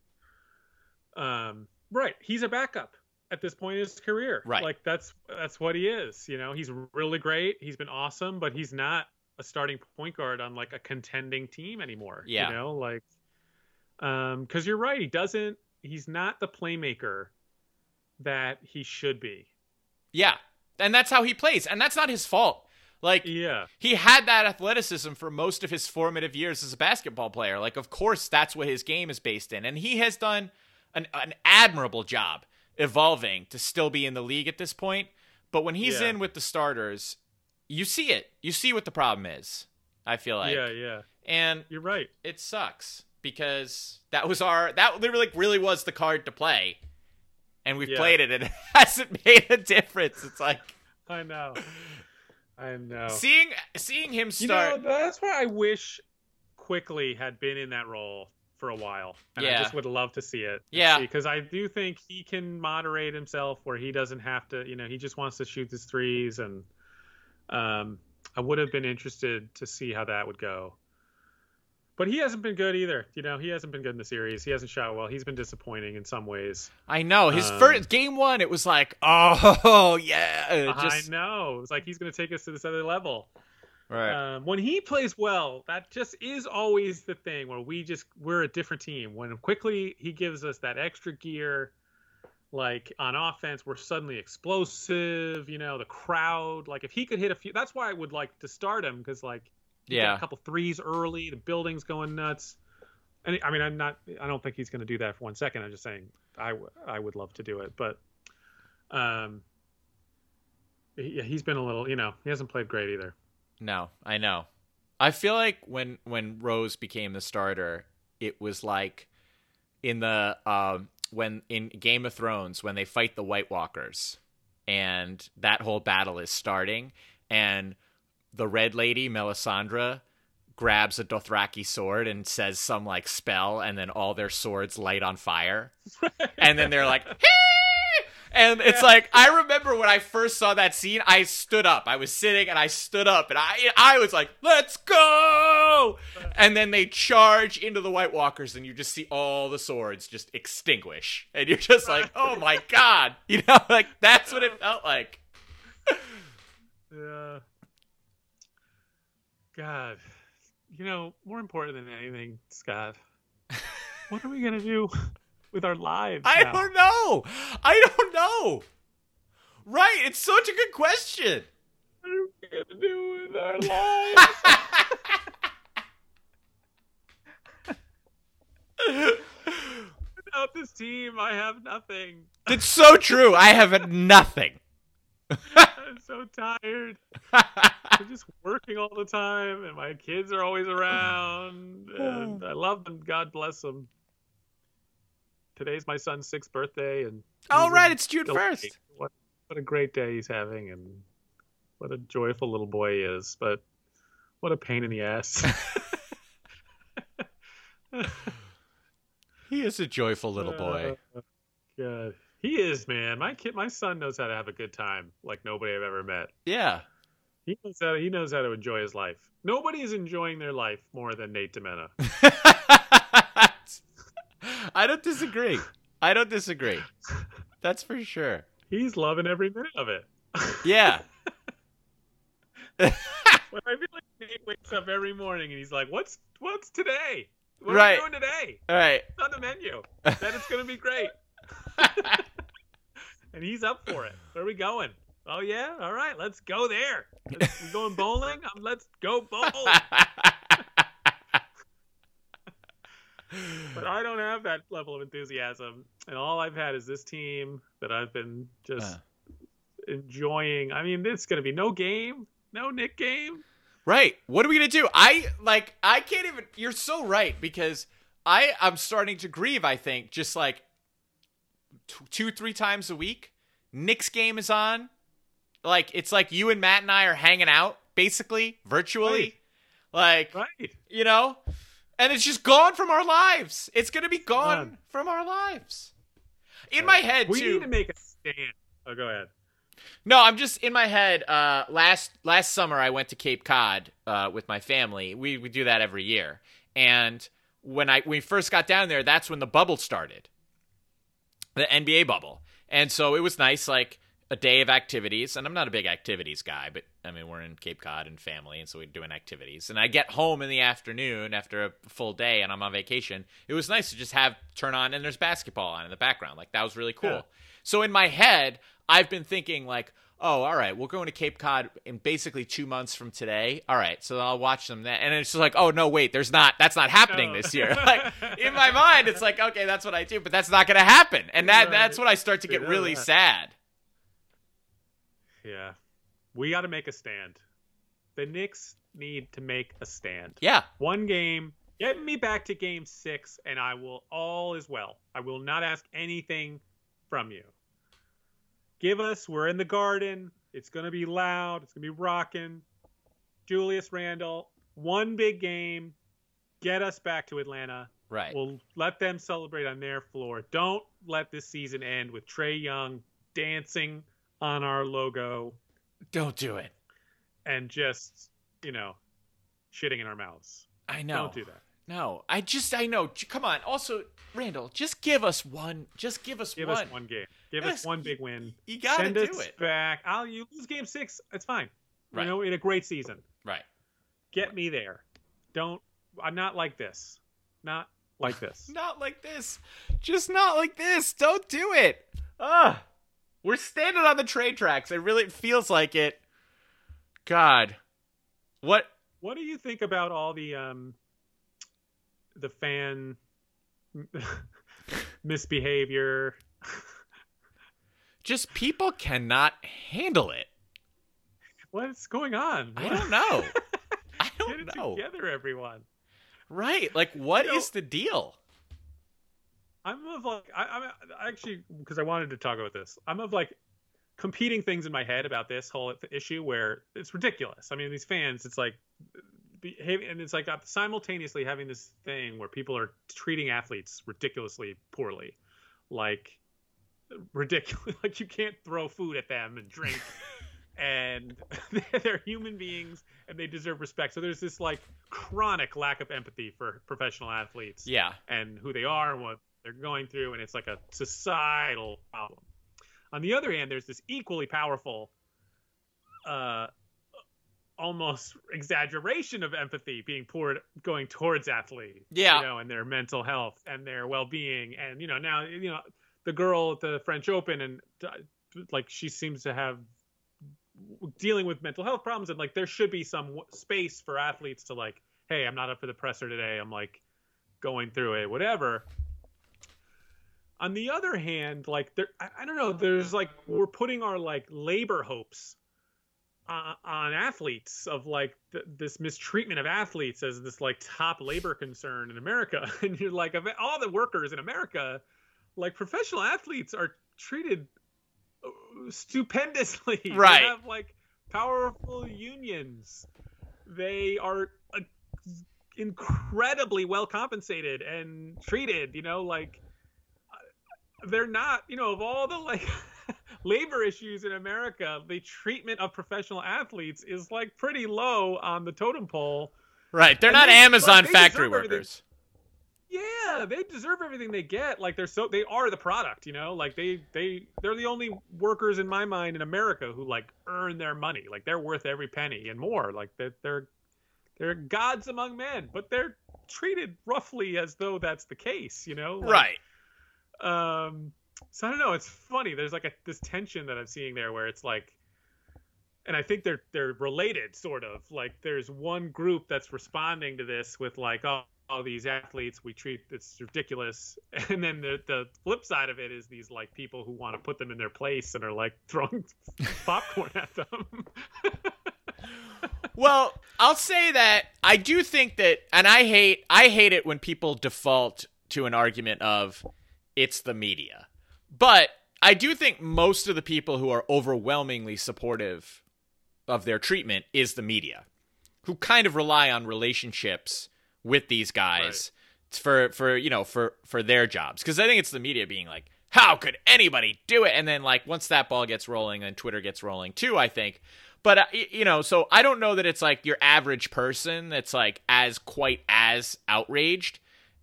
Um, right. He's a backup at this point in his career. Right. Like that's that's what he is. You know, he's really great. He's been awesome, but he's not a starting point guard on like a contending team anymore. Yeah. You know, like um, because you're right. He doesn't. He's not the playmaker that he should be. yeah. And that's how he plays and that's not his fault. Like Yeah. he had that athleticism for most of his formative years as a basketball player. Like, of course, that's what his game is based in. And he has done an, an admirable job evolving to still be in the league at this point. But when he's Yeah. in with the starters, you see it. You see what the problem is, I feel like. yeah, yeah. And You're right. it sucks because that was our, that literally really was the card to play. And we've Yeah. played it and it [laughs] hasn't made a difference. It's like I know. I know. seeing seeing him you start. know, that's why I wish Quickley had been in that role for a while. And Yeah. I just would love to see it. Yeah. Because I do think he can moderate himself where he doesn't have to, you know, he just wants to shoot his threes. And um, I would have been interested to see how that would go. But he hasn't been good either. You know, he hasn't been good in the series. He hasn't shot well. He's been disappointing in some ways. I know his Um, first game one. It was like, [laughs] oh yeah, just I know. It's like he's going to take us to this other level. Right. Um, when he plays well, that just is always the thing where we just we're a different team. When Quickley he gives us that extra gear, like on offense, we're suddenly explosive. You know, the crowd. Like if he could hit a few, that's why I would like to start him because like yeah, a couple threes early, the building's going nuts. And I mean, I'm not. I don't think he's going to do that for one second. I'm just saying I, w- I would love to do it, but um, he, he's been a little. You know, he hasn't played great either. No, I know. I feel like when when Rose became the starter, it was like in the um when in Game of Thrones when they fight the White Walkers, and that whole battle is starting, and the Red Lady Melisandre grabs a Dothraki sword and says some like spell, and then all their swords light on fire. [laughs] and then they're like! And it's like I remember when I first saw that scene, I stood up. I was sitting and I stood up, and I I was like, "Let's go!" [laughs] And then they charge into the White Walkers, and you just see all the swords just extinguish, and you're just like, "Oh my god!" [laughs] You know, like that's what it felt like. [laughs] Yeah. God, you know, more important than anything, Scott. what are we gonna do with our lives? I now? don't know. I don't know. Right? It's such a good question. What are we gonna do with our lives? [laughs] Without this team, I have nothing. It's so true. I have nothing. I'm so tired. [laughs] I'm just working all the time, and my kids are always around. And I love them. God bless them. Today's my son's sixth birthday, and All he's right, it's June 1st. What what a great day he's having, and what a joyful little boy he is. But what a pain in the ass. [laughs] [laughs] He is a joyful little boy. Uh, God, he is man. My kid, my son knows how to have a good time like nobody I've ever met. Yeah. He knows how he knows how to enjoy his life. Nobody is enjoying their life more than Nate Demena. [laughs] I don't disagree. I don't disagree. That's for sure. He's loving every minute of it. Yeah. [laughs] But I feel like Nate wakes up every morning and he's like, "What's what's today? What Right. are we doing today? All right. It's on the menu. [laughs] Then it's gonna be great." [laughs] and he's up for it. Where are we going? Oh yeah, all right, let's go there. Let's, we going bowling? Um, let's go bowling. But I don't have that level of enthusiasm, and all I've had is this team that I've been just Uh. enjoying. I mean, it's gonna be no game, no Knick game. Right. What are we gonna do? I like. I can't even. You're so right because I I'm starting to grieve. I think just like t- two three times a week. Knicks game is on. Like it's like you and Matt and I are hanging out basically virtually. Like Right. you know, and it's just gone from our lives. It's gonna be gone from our lives. In my head We too. need to make a stand. Oh, go ahead. No, I'm just in my head. Uh, last last summer, I went to Cape Cod uh, with my family. We we do that every year. And when I when we first got down there, that's when the bubble started, the NBA bubble. And so it was nice, like a day of activities. And I'm not a big activities guy, but I mean we're in Cape Cod and family, and so we're doing activities. And I get home in the afternoon after a full day, and I'm on vacation. It was nice to just have turn on, and there's basketball on in the background. Like that was really cool. Yeah. So in my head, I've been thinking like, oh, all right, we're going to Cape Cod in basically two months from today. All right, so I'll watch them then. And it's just like, oh no, wait, there's not. That's not happening No. this year. [laughs] like in my mind, it's like, okay, that's what I do, but that's not going to happen. And that Right. that's when I start to get really sad. Yeah. We got to make a stand. The Knicks need to make a stand. Yeah, One game. Get me back to game six, and I will all is well. I will not ask anything from you. Give us, we're in the garden. It's going to be loud. It's going to be rocking. Julius Randle, one big game. Get us back to Atlanta. right. We'll let them celebrate on their floor. Don't let this season end with Trae Young dancing on our logo Don't do it. and just, you know, shitting in our mouths. I know. Don't do that. No, I just I know. Come on. Also, Randle, just give us one. Just give us Give one. us one game. Give Yes, us one big win. You gotta Send do us it. back. I'll you lose game six. It's fine. Right. You know, in a great season. Right. Get me there. Don't. I'm not like this. Not like this. [laughs] Not like this. Just not like this. Don't do it. Ugh. We're standing on the train tracks. It really feels like it. God. What? What do you think about all the um the fan [laughs] misbehavior? [laughs] Just people cannot handle it. What's going on? I don't know. [laughs] I don't Get it know. together, everyone. Right. Like, what is You know- the deal? I'm of like I, I'm actually because I wanted to talk about this. I'm of like competing things in my head about this whole issue where it's ridiculous. I mean, these fans, it's like behaving, and it's like uh, simultaneously having this thing where people are treating athletes ridiculously poorly, like ridiculous. [laughs] Like you can't throw food at them and drink. [laughs] and [laughs] they're human beings and they deserve respect. So there's this like chronic lack of empathy for professional athletes Yeah. and who they are and what they're going through, and it's like a societal problem. On the other hand, there's this equally powerful, uh, almost exaggeration of empathy being poured going towards athletes, Yeah. you know, and their mental health and their well-being, and you know, now you know the girl at the French Open, and uh, like she seems to have dealing with mental health problems, and like there should be some space for athletes to like, hey, I'm not up for the presser today. I'm like going through it, whatever. On the other hand, like there, I, I don't know. There's like we're putting our like labor hopes uh, on athletes of like th- this mistreatment of athletes as this like top labor concern in America, [laughs] and you're like of all the workers in America, like professional athletes are treated uh, stupendously. [laughs] They Right. have like powerful unions. They are uh, incredibly well compensated and treated. You know, like they're not. You know, of all the like [laughs] labor issues in America, the treatment of professional athletes is like pretty low on the totem pole. Right. They're And not they- Amazon like, factory deserve everything. workers. Yeah, they deserve everything they get. Like they're so they are the product, you know. Like they they they're the only workers in my mind in America who like earn their money. Like they're worth every penny and more. Like they're they're they're gods among men, but they're treated roughly as though that's the case, you know. Like, Right. Um, so I don't know. It's funny. There's like a this tension that I'm seeing there, where it's like, and I think they're they're related, sort of. Like there's one group that's responding to this with like, oh, all these athletes we treat it's ridiculous, [laughs] and then the the flip side of it is these like people who want to put them in their place and are like [laughs] throwing popcorn at them. [laughs] Well, I'll say that I do think that, and I hate I hate it when people default to an argument of it's the media, but I do think most of the people who are overwhelmingly supportive of their treatment is the media, who kind of rely on relationships with these guys for for you know for for their jobs because I think it's the media being like. How could anybody do it? And then, like, once that ball gets rolling and Twitter gets rolling too, I think but uh, you know, so I don't know that it's like your average person that's like as quite as outraged.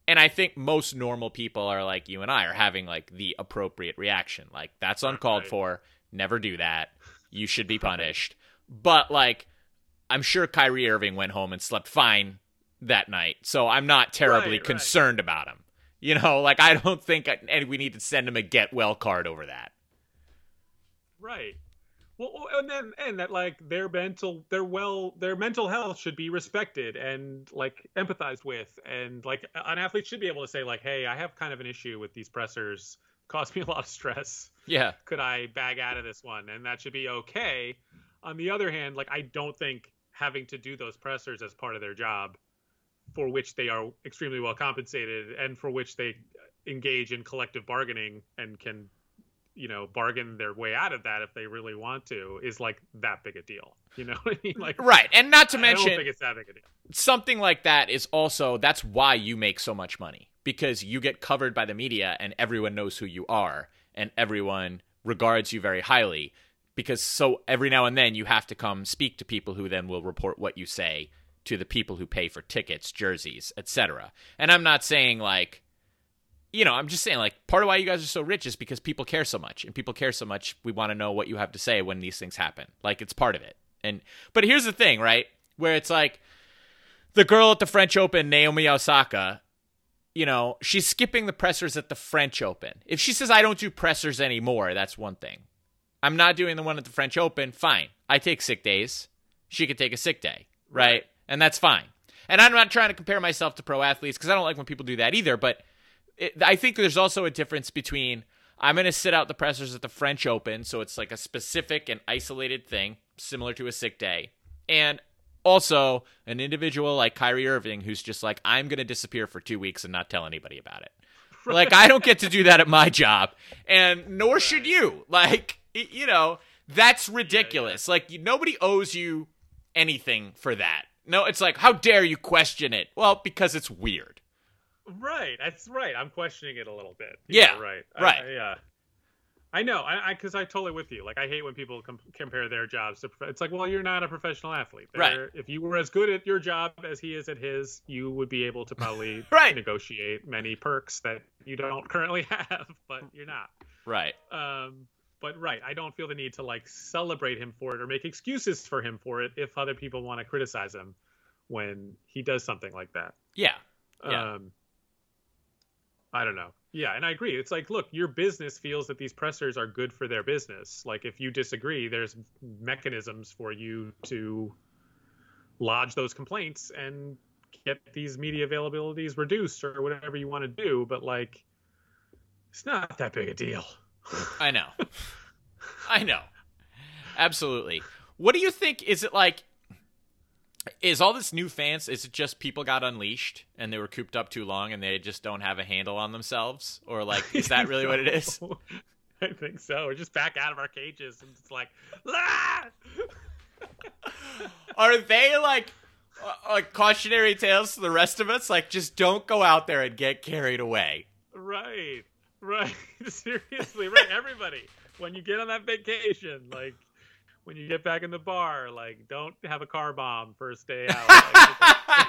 And I think most normal people are like you and I are having like the appropriate reaction. Like that's uncalled Right. for. Never do that. You should be [laughs] punished. But like I'm sure Kyrie Irving went home and slept fine that night. So I'm not terribly Right, right. concerned about him. You know, like I don't think I, and we need to send him a get well card over that. Right. Well, and then and that like their mental, their well, their mental health should be respected and like empathized with, and like an athlete should be able to say like, hey, I have kind of an issue with these pressers, [laughs] cost me a lot of stress. Yeah. Could I bag out of this one? And that should be okay. On the other hand, like I don't think having to do those pressers as part of their job, for which they are extremely well compensated and for which they engage in collective bargaining and can you know bargain their way out of that if they really want to is like that big a deal [laughs] you know i mean like Right. And not to i mention don't think it's that big a deal something like that is also that's why you make so much money because you get covered by the media and everyone knows who you are and everyone regards you very highly because so every now and then you have to come speak to people who then will report what you say to the people who pay for tickets, jerseys, etc. And I'm not saying like you know, I'm just saying like part of why you guys are so rich is because people care so much and people care so much we want to know what you have to say when these things happen. Like it's part of it. And but here's the thing, right? Where it's like the girl at the French Open, Naomi Osaka, you know, she's skipping the pressers at the French Open. If she says I don't do pressers anymore, that's one thing. I'm not doing the one at the French Open, fine. I take sick days. She could take a sick day, right? And that's fine. And I'm not trying to compare myself to pro athletes because I don't like when people do that either, but it, I think there's also a difference between I'm going to sit out the pressers at the French Open, so it's like a specific and isolated thing, similar to a sick day, and also an individual like Kyrie Irving who's just like, I'm going to disappear for two weeks and not tell anybody about it. [laughs] Like, I don't get to do that at my job, and nor should you. Like, you know, that's ridiculous. Like, nobody owes you anything for that. No, it's like, how dare you question it? Well, because it's weird. Right that's right i'm questioning it a little bit Yeah, You're right I- right. I- yeah I know, I because I, totally with you. Like, I hate when people com- compare their jobs to. prof- It's like, well, you're not a professional athlete. Right. They're- If you were as good at your job as he is at his, you would be able to probably [laughs] Right. negotiate many perks that you don't currently [laughs] have, but you're not. Right. Um, but right, I don't feel the need to like celebrate him for it or make excuses for him for it if other people want to criticize him when he does something like that. Yeah. Yeah. Um, I don't know. Yeah, and I agree. It's like, look, your business feels that these pressers are good for their business. Like, if you disagree, there's mechanisms for you to lodge those complaints and get these media availabilities reduced or whatever you want to do. But like, it's not that big a deal. I know. I know. Absolutely. What do you think? Is it like, is all this new fans, is it just people got unleashed and they were cooped up too long and they just don't have a handle on themselves? Or like, is that really what it [laughs] is? [laughs] I think so. We're just back out of our cages and it's like, [laughs] ah! Are they like, uh, like cautionary tales to the rest of us? Like, just don't go out there and get carried away. Right, right. Seriously, right. Everybody, when you get on that vacation, like when you get back in the bar, like don't have a car bomb first day [laughs] out. Like,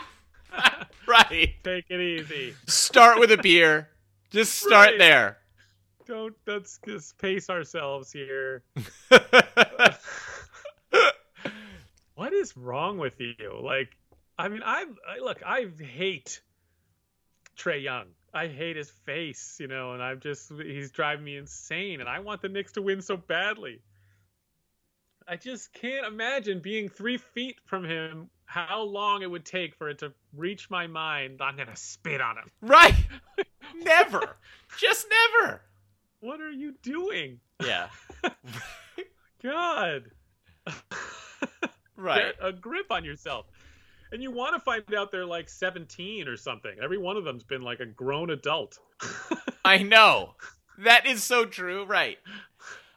[laughs] [laughs] right. take it easy. Start with a beer. Just start Right. there. Don't let's just pace ourselves here. What is wrong with you? Like, I mean, I, I look, I hate Trae Young. I hate his face, you know, and I'm just he's driving me insane, and I want the Knicks to win so badly. I just can't imagine being three feet from him. How long it would take for it to reach my mind? I'm gonna spit on him. Right. [laughs] never. Just never. What are you doing? Yeah. [laughs] God. Right. Get a grip on yourself. And you want to find out they're like 17 or something. Every one of them's been like a grown adult. [laughs] I know. That is so true. Right.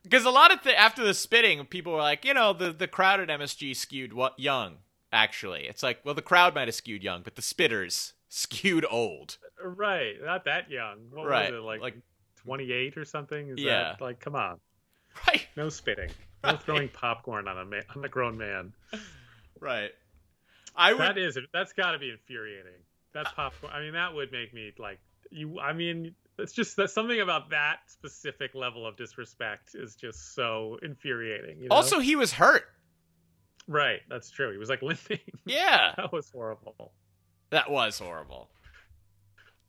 Because a lot of th- after the spitting, people were like, you know, the the crowd at MSG skewed what young. Actually, it's like, well, the crowd might have skewed young, but the spitters skewed old. right. Not that young. What Right, was it? Like, like- 28 or something? Is Yeah. That, like, come on. Right. No spitting. [laughs] No Right. throwing popcorn on a man, on a grown man. Right. I would. That is that's got to be infuriating. That popcorn. I mean, that would make me like you. I mean, it's just that something about that specific level of disrespect is just so infuriating. You know? Also, he was hurt. right. That's true. He was like [laughs] limping. Yeah. that was horrible. That was horrible.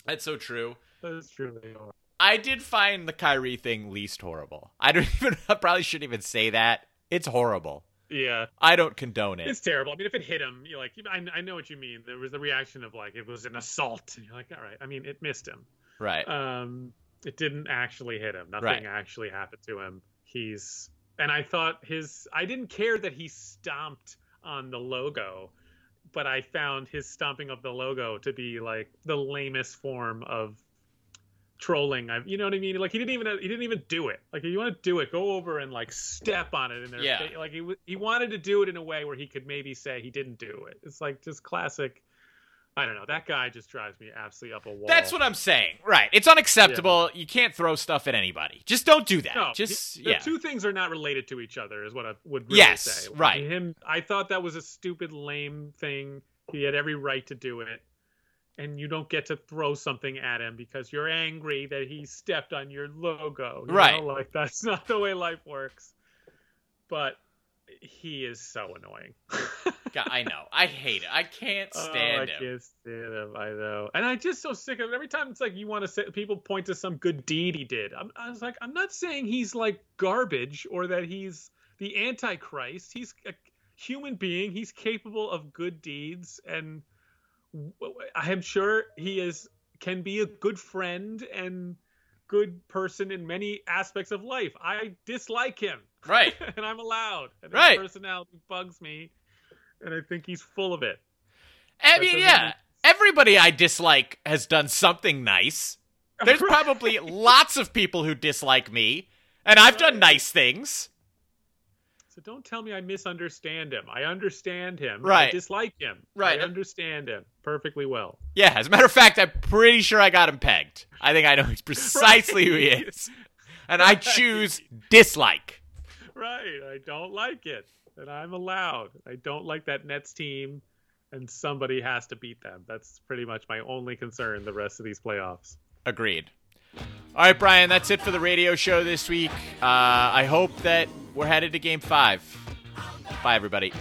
That's so true. That is truly horrible. I did find the Kyrie thing least horrible. I don't [laughs] even. I probably shouldn't even say that. It's horrible. Yeah, I don't condone it. it's terrible. I mean, if it hit him, you're like, I, I know what you mean. There was the reaction of like it was an assault, and you're like, all right. I mean, it missed him. Right. um it didn't actually hit him nothing Right. actually happened to him he's and i thought his i didn't care that he stomped on the logo but i found his stomping of the logo to be like the lamest form of trolling i you know what i mean like he didn't even he didn't even do it like if you want to do it go over and like step on it in their Yeah. like he, he wanted to do it in a way where he could maybe say he didn't do it it's like just classic i don't know that guy just drives me absolutely up a wall That's what I'm saying. Right. It's unacceptable. You can't throw stuff at anybody. Just don't do that. No, Just the yeah. two things are not related to each other, is what I would really Yes, say. Right. Him, I thought that was a stupid, lame thing. He had every right to do it, and you don't get to throw something at him because you're angry that he stepped on your logo. you Right. know? Like that's [laughs] not the way life works. But he is so annoying. God, I know. I hate it. I can't [laughs] Oh, stand I him. can't stand him. I know, and I'm just so sick of it. Every time it's like you want to say, people point to some good deed he did. I'm, I was like, I'm not saying he's like garbage or that he's the Antichrist. He's a human being. He's capable of good deeds, and I am sure he is can be a good friend and good person in many aspects of life. I dislike him Right. [laughs] and I'm allowed. And his Right. personality bugs me, and I think he's full of it. Eh, I That mean, yeah. mean- Everybody I dislike has done something nice. [laughs] There's probably lots of people who dislike me, and I've done nice things. So don't tell me I misunderstand him. I understand him. Right. I dislike him. Right. I understand him perfectly well. Yeah, as a matter of fact, I'm pretty sure I got him pegged. I think I know [laughs] precisely who he is. And I choose dislike. Right. I don't like it. And I'm allowed. I don't like that Nets team, and somebody has to beat them. That's pretty much my only concern the rest of these playoffs. Agreed. All right, Brian, that's it for the radio show this week. Uh, I hope that we're headed to game five. Bye, everybody.